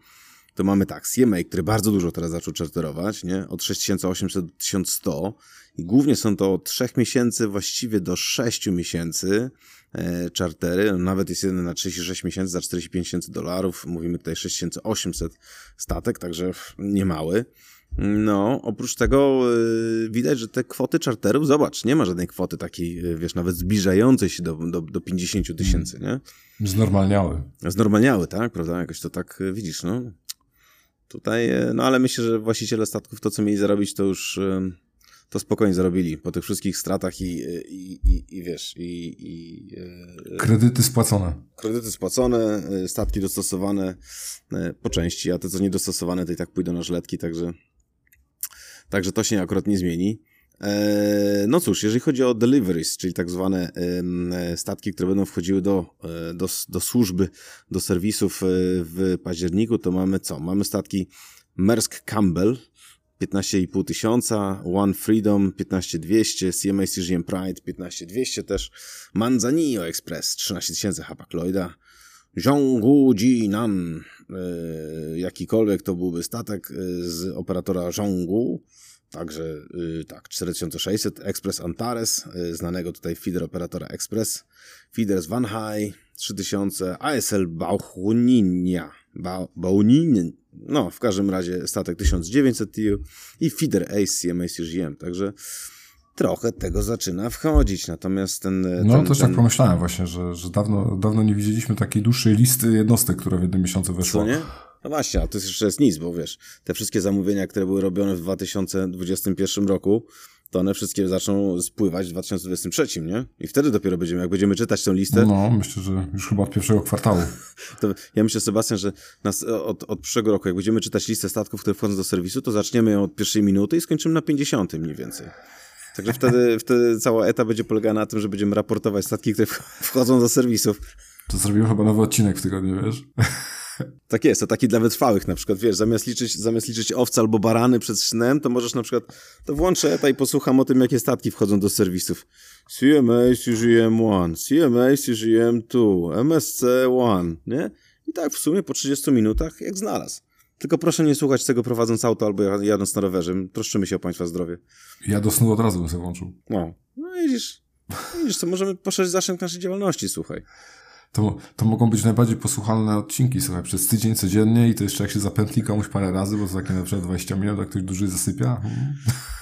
to mamy tak, CMA, który bardzo dużo teraz zaczął czarterować, nie? Od 6800 do 1100 i głównie są to od 3 miesięcy właściwie do 6 miesięcy e, czartery, nawet jest jeden na 36 miesięcy za 45 tysięcy dolarów, mówimy tutaj 6800 statek, także niemały. No, oprócz tego yy, widać, że te kwoty czarterów, zobacz, nie ma żadnej kwoty takiej, yy, wiesz, nawet zbliżającej się do, do, do 50 tysięcy, nie? Znormalniały. Znormalniały, tak, prawda? Jakoś to tak yy, widzisz, no. Tutaj, e, no ale myślę, że właściciele statków to, co mieli zarobić, to już e, to spokojnie zarobili po tych wszystkich stratach i, i, i, i wiesz, i, i... E, kredyty spłacone. Kredyty spłacone, statki dostosowane po części, a te, co niedostosowane, to i tak pójdą na żletki, także, także to się akurat nie zmieni. E, no cóż, jeżeli chodzi o deliveries, czyli tak zwane statki, które będą wchodziły do, e, do, do służby, do serwisów e, w październiku, to mamy co? Mamy statki Maersk Campbell, 15,5 tysiąca, One Freedom 15,200, CMA CGM Pride 15,200 też, Manzanillo Express 13 tysięcy Hapag Lloyda, Jinan, jakikolwiek to byłby statek z operatora Zhonggu, Także yy, tak, 4600, Express Antares, yy, znanego tutaj feeder operatora Express, feeder z Van High, 3000, ASL Bauchuninia, ba Baunin, no w każdym razie statek 1900 TU i feeder Ace CMA CGM, także trochę tego zaczyna wchodzić, natomiast ten... No ten, też ten... tak pomyślałem właśnie, że, że dawno, dawno nie widzieliśmy takiej dłuższej listy jednostek, które w jednym miesiącu weszło. Co nie? No właśnie, a to jeszcze jest nic, bo wiesz, te wszystkie zamówienia, które były robione w 2021 roku, to one wszystkie zaczną spływać w 2023, nie? I wtedy dopiero będziemy, jak będziemy czytać tę listę. No, myślę, że już chyba od pierwszego kwartału. To ja myślę, Sebastian, że nas, od, od przyszłego roku, jak będziemy czytać listę statków, które wchodzą do serwisu, to zaczniemy ją od pierwszej minuty i skończymy na 50 mniej więcej. Także wtedy, wtedy cała eta będzie polegała na tym, że będziemy raportować statki, które wchodzą do serwisów. To zrobimy chyba nowy odcinek w tygodniu, wiesz? Tak jest, to taki dla wytrwałych na przykład, wiesz, zamiast liczyć, zamiast liczyć owce albo barany przed snem, to możesz na przykład, to włączę eta i posłucham o tym, jakie statki wchodzą do serwisów. CMA CGM1, CMA CGM2, MSC1, nie? I tak w sumie po 30 minutach jak znalazł. Tylko proszę nie słuchać tego prowadząc auto albo jadąc na rowerze. Troszczymy się o Państwa zdrowie. Ja do snu od razu bym sobie włączył. No, no widzisz, widzisz, to możemy poszerzyć zasięg naszej działalności, słuchaj. To, to mogą być najbardziej posłuchane odcinki, słuchaj, przez tydzień codziennie i to jeszcze jak się zapętli komuś parę razy, bo to takie na przykład 20 minut, jak ktoś duży zasypia.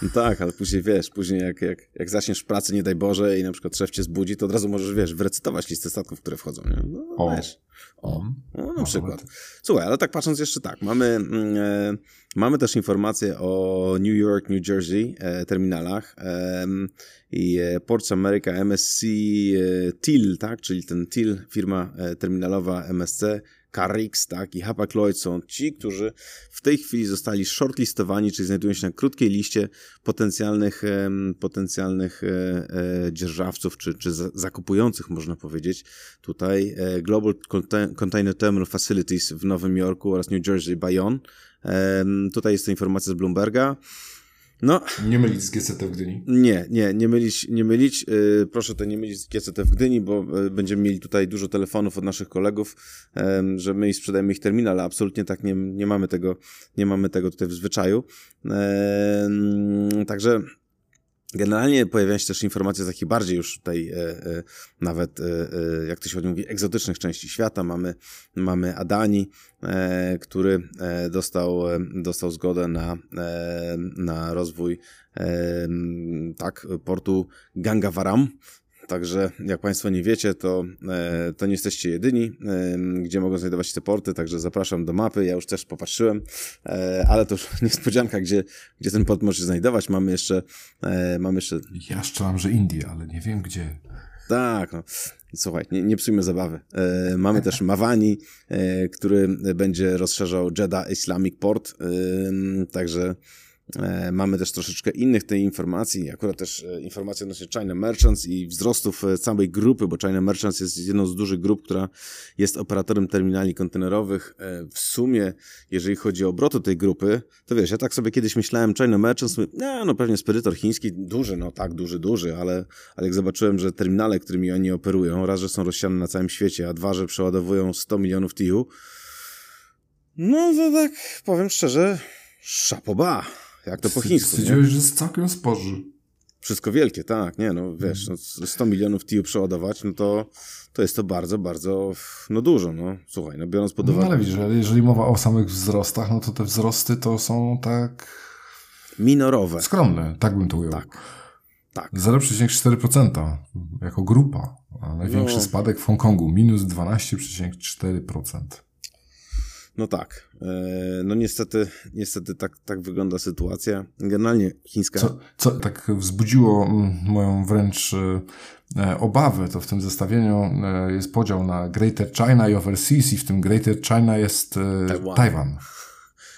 No tak, ale później wiesz, później jak, jak, jak zaczniesz w pracy, nie daj Boże, i na przykład szef cię zbudzi, to od razu możesz, wiesz, wyrecytować listę statków, które wchodzą, nie? No, o. wiesz. O, no, na przykład. Słuchaj, ale tak patrząc jeszcze tak, mamy, mm, e, mamy też informacje o New York, New Jersey e, terminalach e, i Ports America MSC e, TIL, tak, czyli ten TIL, firma e, terminalowa MSC, Carrix, tak, i Hapag Lloyd są ci, którzy w tej chwili zostali shortlistowani, czyli znajdują się na krótkiej liście potencjalnych, potencjalnych e, e, dzierżawców, czy, czy zakupujących, można powiedzieć. Tutaj e, Global Container Terminal Facilities w Nowym Jorku oraz New Jersey Bayonne. Tutaj jest to informacja z Bloomberga. No. Nie mylić z GCT w Gdyni. Nie, nie, nie mylić, nie mylić. Yy, proszę to nie mylić z GCT w Gdyni, bo yy, będziemy mieli tutaj dużo telefonów od naszych kolegów, yy, że my sprzedajemy ich terminal, ale absolutnie tak nie, nie mamy tego, nie mamy tego tutaj w zwyczaju. Także Generalnie pojawiają się też informacje z takich bardziej już tutaj e, e, nawet, e, e jak to się mówi, egzotycznych części świata. Mamy, mamy Adani, e, który e, dostał, dostał zgodę na, na rozwój tak, portu Gangavaram, Także jak Państwo nie wiecie, to, e, to nie jesteście jedyni, e, gdzie mogą znajdować się te porty, także zapraszam do mapy. Ja już też popatrzyłem, e, ale to już niespodzianka, gdzie, gdzie ten port może się znajdować. Mamy jeszcze, mamy jeszcze... Ja strzelam, że Indie, ale nie wiem gdzie. Tak, no. Słuchaj, nie, nie psujmy zabawy. E, mamy też Mawani, e, który będzie rozszerzał Jeddah Islamic Port, e, także mamy też troszeczkę innych tej informacji, akurat też e, informacje odnośnie China Merchants i wzrostów e, całej grupy, bo China Merchants jest jedną z dużych grup, która jest operatorem terminali kontenerowych. W sumie, jeżeli chodzi o obroty tej grupy, to wiesz, ja tak sobie kiedyś myślałem, China Merchants, nie, no pewnie spedytor chiński, duży, no tak, duży, duży, ale, ale jak zobaczyłem, że terminale, którymi oni operują, raz, że są rozsiane na całym świecie, a dwa, że przeładowują 100 milionów TIU, no to tak, powiem szczerze, szapoba. Jak to po chińsku, Stwierdziłeś, że jest całkiem spoży. Wszystko wielkie, tak, nie, no wiesz, no, 100 milionów TIU przeładować, no to, to jest to bardzo, bardzo, no dużo, no, słuchaj, no biorąc pod uwagę... No ale widzisz, jeżeli mowa o samych wzrostach, no to te wzrosty to są tak... Minorowe. Skromne, tak bym to ujął. Tak. Tak. 0,4% jako grupa, a największy no. spadek w Hongkongu, minus 12,4%. No tak. E, no niestety, niestety tak, tak wygląda sytuacja. Generalnie chińska... Co, co tak wzbudziło mm, moją wręcz e, obawę, to w tym zestawieniu e, jest podział na Greater China i Overseas i w tym Greater China jest Taiwan. Taiwan.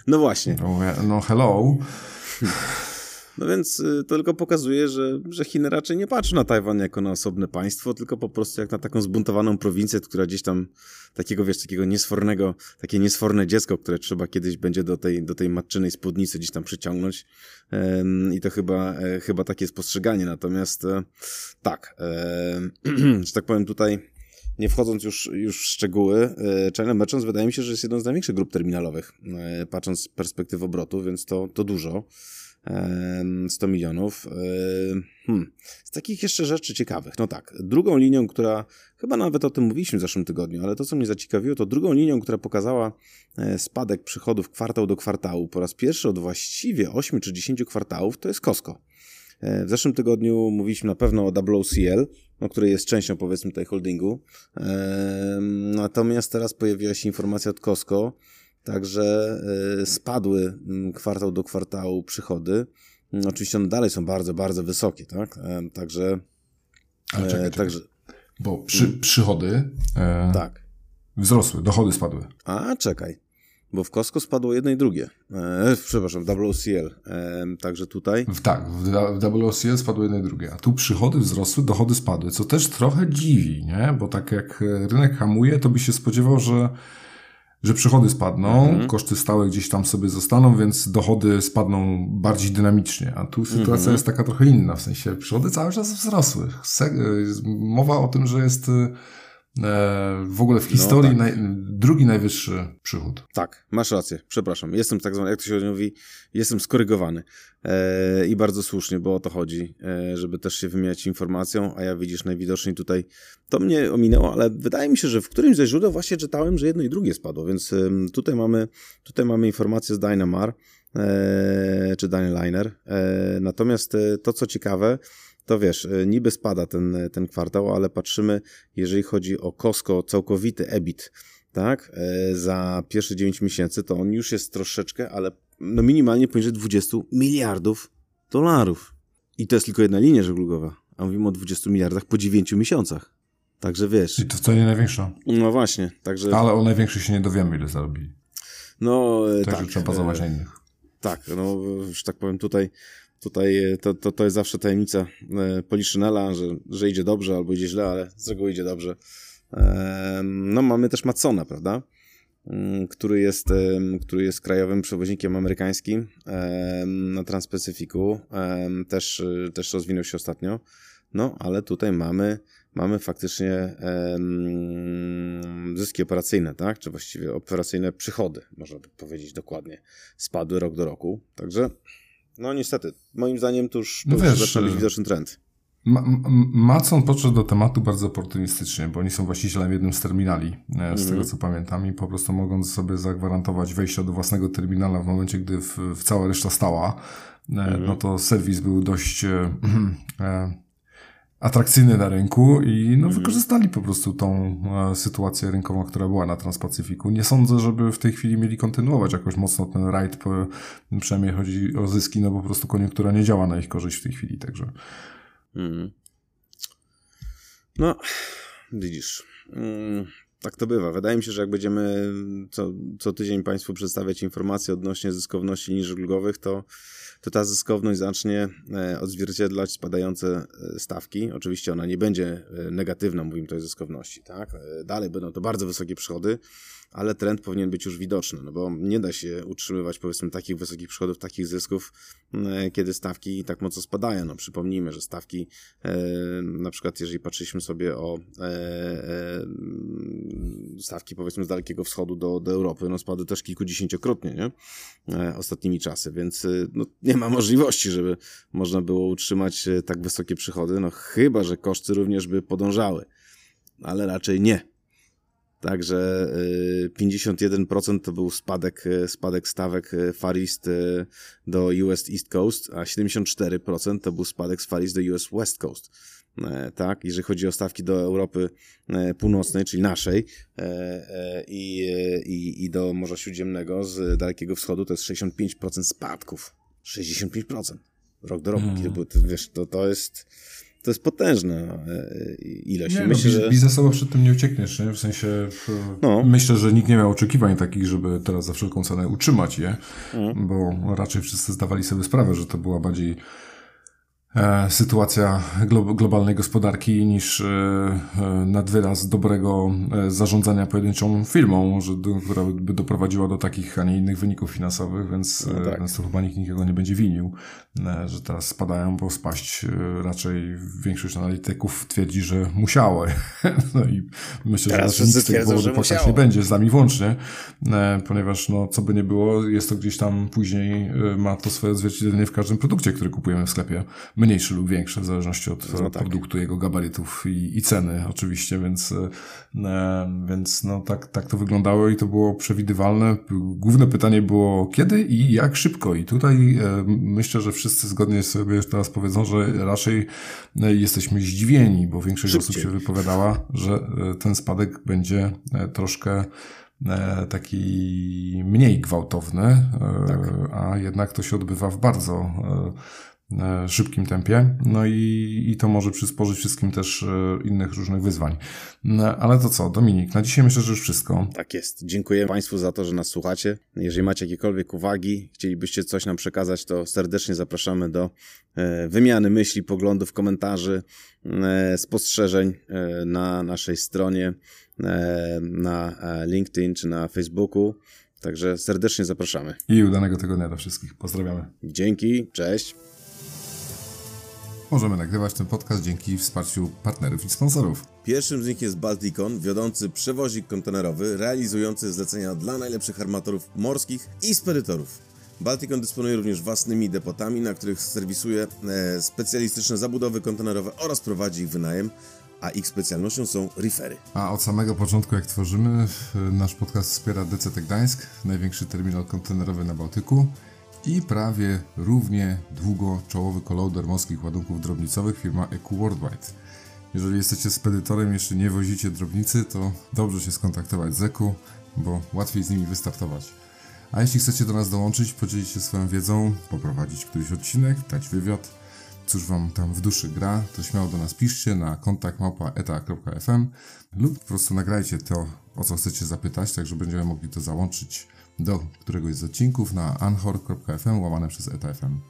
No właśnie. No, no hello. No więc y, to tylko pokazuje, że, że Chiny raczej nie patrzą na Tajwan jako na osobne państwo, tylko po prostu jak na taką zbuntowaną prowincję, która gdzieś tam takiego, wiesz, takiego niesfornego, takie niesforne dziecko, które trzeba kiedyś będzie do tej, do tej matczynej spódnicy gdzieś tam przyciągnąć. I to chyba, e, chyba takie jest postrzeganie. Natomiast e, tak, że tak powiem tutaj, nie wchodząc już, już w szczegóły, e, China Merchants wydaje mi się, że jest jedną z największych grup terminalowych, patrząc z perspektywy obrotu, więc to, to dużo. 100 milionów. Hmm. Z takich jeszcze rzeczy ciekawych. No tak, drugą linią, która, chyba nawet o tym mówiliśmy w zeszłym tygodniu, ale to, co mnie zaciekawiło, to drugą linią, która pokazała e, spadek przychodów kwartał do kwartału po raz pierwszy od właściwie 8 czy 10 kwartałów, to jest Costco. E, w zeszłym tygodniu mówiliśmy na pewno o WOCL, no, który jest częścią powiedzmy tej holdingu. Natomiast teraz pojawiła się informacja od Costco, Także y, spadły mm, kwartał do kwartału przychody. Mm, oczywiście one dalej są bardzo, bardzo wysokie, tak? E, także. Ale czekaj, e, także... Bo przy, przychody. E, tak. Wzrosły, dochody spadły. A, czekaj. Bo w Costco spadło jedno i drugie. E, przepraszam, WOCL. E, także tutaj. W, tak, w, w WOCL spadło jedno i drugie. A tu przychody wzrosły, dochody spadły, co też trochę dziwi, nie? Bo tak jak rynek hamuje, to by się spodziewał, że że przychody spadną, mhm. koszty stałe gdzieś tam sobie zostaną, więc dochody spadną bardziej dynamicznie. A tu sytuacja mhm. jest taka trochę inna, w sensie przychody cały czas wzrosły. Mowa o tym, że jest E, w ogóle w no historii no, tak. naj, drugi najwyższy przychód. Tak, masz rację, przepraszam. Jestem tak zwany, jak to się mówi, jestem skorygowany. E, I bardzo słusznie, bo o to chodzi, e, żeby też się wymieniać informacją, a ja widzisz najwidoczniej tutaj, to mnie ominęło, ale wydaje mi się, że w którymś ze źródeł właśnie czytałem, że jedno i drugie spadło, więc e, tutaj mamy, tutaj mamy informację z Dynamar, e, czy Dynaliner. E, natomiast to, co ciekawe, to wiesz, e, niby spada ten, e, ten kwartał, ale patrzymy, jeżeli chodzi o Costco, całkowity EBIT, tak, e, za pierwsze 9 miesięcy, to on już jest troszeczkę, ale no minimalnie poniżej 20 miliardów dolarów. I to jest tylko jedna linia żeglugowa, a mówimy o 20 miliardach po 9 miesiącach. Także wiesz. I to wcale nie największa. No właśnie, także. Ale o największych się nie dowiemy, ile zarobili. No, także tak. trzeba bazować na innych. Tak, no, że tak powiem, tutaj Tutaj e, to, to, to jest zawsze tajemnica e, Poliszynela, że, że idzie dobrze albo idzie źle, ale z reguły idzie dobrze. No mamy też Matsona, prawda? Mm, który jest, który jest krajowym przewoźnikiem amerykańskim na Transpacyfiku. Też, też rozwinął się ostatnio. No, ale tutaj mamy, mamy faktycznie zyski operacyjne, tak? Czy właściwie operacyjne przychody, można by powiedzieć dokładnie. Spadły rok do roku. Także no niestety, moim zdaniem to już, to no zaczyna być widoczny trend. Ma Macon podszedł do tematu bardzo oportunistycznie, bo oni są właścicielem jednym z terminali, e, z tego mhm. co pamiętam, i po prostu mogąc sobie zagwarantować wejście do własnego terminala w momencie, gdy w, w cała reszta stała, e, mhm. no to serwis był dość e atrakcyjny na rynku i no, mhm. wykorzystali po prostu tą e, sytuację rynkową, która była na Transpacyfiku. Nie sądzę, żeby w tej chwili mieli kontynuować jakoś mocno ten rajd, po, przynajmniej chodzi o zyski, no po prostu koniunktura nie działa na ich korzyść w tej chwili, także. Mhm. No, widzisz. Mm, tak to bywa. Wydaje mi się, że jak będziemy co, co tydzień Państwu przedstawiać informacje odnośnie zyskowności linii żeglugowych, to to ta zyskowność zacznie e, odzwierciedlać spadające e, stawki. Oczywiście ona nie będzie e, negatywna, mówimy tutaj o zyskowności, tak? Dalej będą to bardzo wysokie przychody, ale trend powinien być już widoczny, no bo nie da się utrzymywać powiedzmy takich wysokich przychodów, takich zysków, kiedy stawki tak mocno spadają. No przypomnijmy, że stawki na przykład jeżeli patrzyliśmy sobie o stawki powiedzmy z Dalekiego Wschodu do, do Europy, no spadły też kilkudziesięciokrotnie, nie? Ostatnimi czasy, więc no, nie ma możliwości, żeby można było utrzymać e, tak wysokie przychody, no chyba, że koszty również by podążały, ale raczej nie. Także 51% e, to był spadek, e, spadek stawek Far East do US East Coast, a 74% to był spadek z Far East do US West Coast. Tak, jeżeli chodzi o stawki do Europy Północnej, czyli naszej, i, i, i do Morza Śródziemnego z Dalekiego Wschodu, to jest 65% spadków 65%. Rok do roku. Hmm. Wiesz, to, to jest to jest potężna e, ilość. Nie, no, myślę, no, że... biznesowo przed tym nie uciekniesz, nie? W sensie no. myślę, że nikt nie miał oczekiwań takich, żeby teraz za wszelką cenę utrzymać je, hmm. bo raczej wszyscy zdawali sobie sprawę, że to była bardziej sytuacja globalnej gospodarki niż e, e, nadwyraz dobrego zarządzania pojedynczą firmą, że, która by doprowadziła do takich, a nie innych wyników finansowych, więc, no tak. to chyba nikt nikogo nie będzie winił, że teraz spadają, bo spaść raczej większość analityków twierdzi, że musiały. No i myślę, teraz że z tego powodu płakać nie będzie, z nami włącznie, ponieważ no, co by nie było, jest to gdzieś tam później, ma to swoje odzwierciedlenie w każdym produkcie, który kupujemy w sklepie mniejszy lub większy, w zależności od no tak. produktu, jego gabarytów i, i, ceny oczywiście, więc, więc no tak, tak to wyglądało i to było przewidywalne. Główne pytanie było kiedy i jak szybko i tutaj myślę, że wszyscy zgodnie sobie teraz powiedzą, że raczej e, jesteśmy zdziwieni, bo większość Szybciej. osób się wypowiadała, że e, ten spadek będzie e, troszkę taki mniej gwałtowny, tak. a jednak to się odbywa w bardzo szybkim tempie, no i, i to może przysporzyć wszystkim też e, innych różnych wyzwań. No, ale to co, Dominik, na dzisiaj myślę, że już wszystko. Tak jest. Dziękuję Państwu za to, że nas słuchacie. Jeżeli macie jakiekolwiek uwagi, chcielibyście coś nam przekazać, to serdecznie zapraszamy do e, wymiany myśli, poglądów, komentarzy, spostrzeżeń na naszej stronie, na LinkedIn czy na Facebooku. Także serdecznie zapraszamy. I udanego tygodnia dla wszystkich. Pozdrawiamy. Dzięki, cześć. Możemy nagrywać ten podcast dzięki wsparciu partnerów i sponsorów. Pierwszym z nich jest Balticon, wiodący przewozik kontenerowy, realizujący zlecenia dla najlepszych armatorów morskich i spedytorów. Balticon dysponuje również własnymi depotami, na których serwisuje e, specjalistyczne zabudowy kontenerowe oraz prowadzi ich wynajem a ich specjalnością są refery. A od samego początku, jak tworzymy, nasz podcast wspiera DCT Gdańsk, największy terminal kontenerowy na Bałtyku i prawie równie długo czołowy kolauder morskich ładunków drobnicowych firma EQ Worldwide. Jeżeli jesteście spedytorem jeszcze nie wozicie drobnicy, to dobrze się skontaktować z EQ, bo łatwiej z nimi wystartować. A jeśli chcecie do nas dołączyć, podzielić się swoją wiedzą, poprowadzić któryś odcinek, dać wywiad, cóż wam tam w duszy gra, to śmiało do nas piszcie na kontakt lub po prostu nagrajcie to, o co chcecie zapytać, tak że będziemy mogli to załączyć do któregoś z odcinków na anchor.fm łamane przez eta.fm.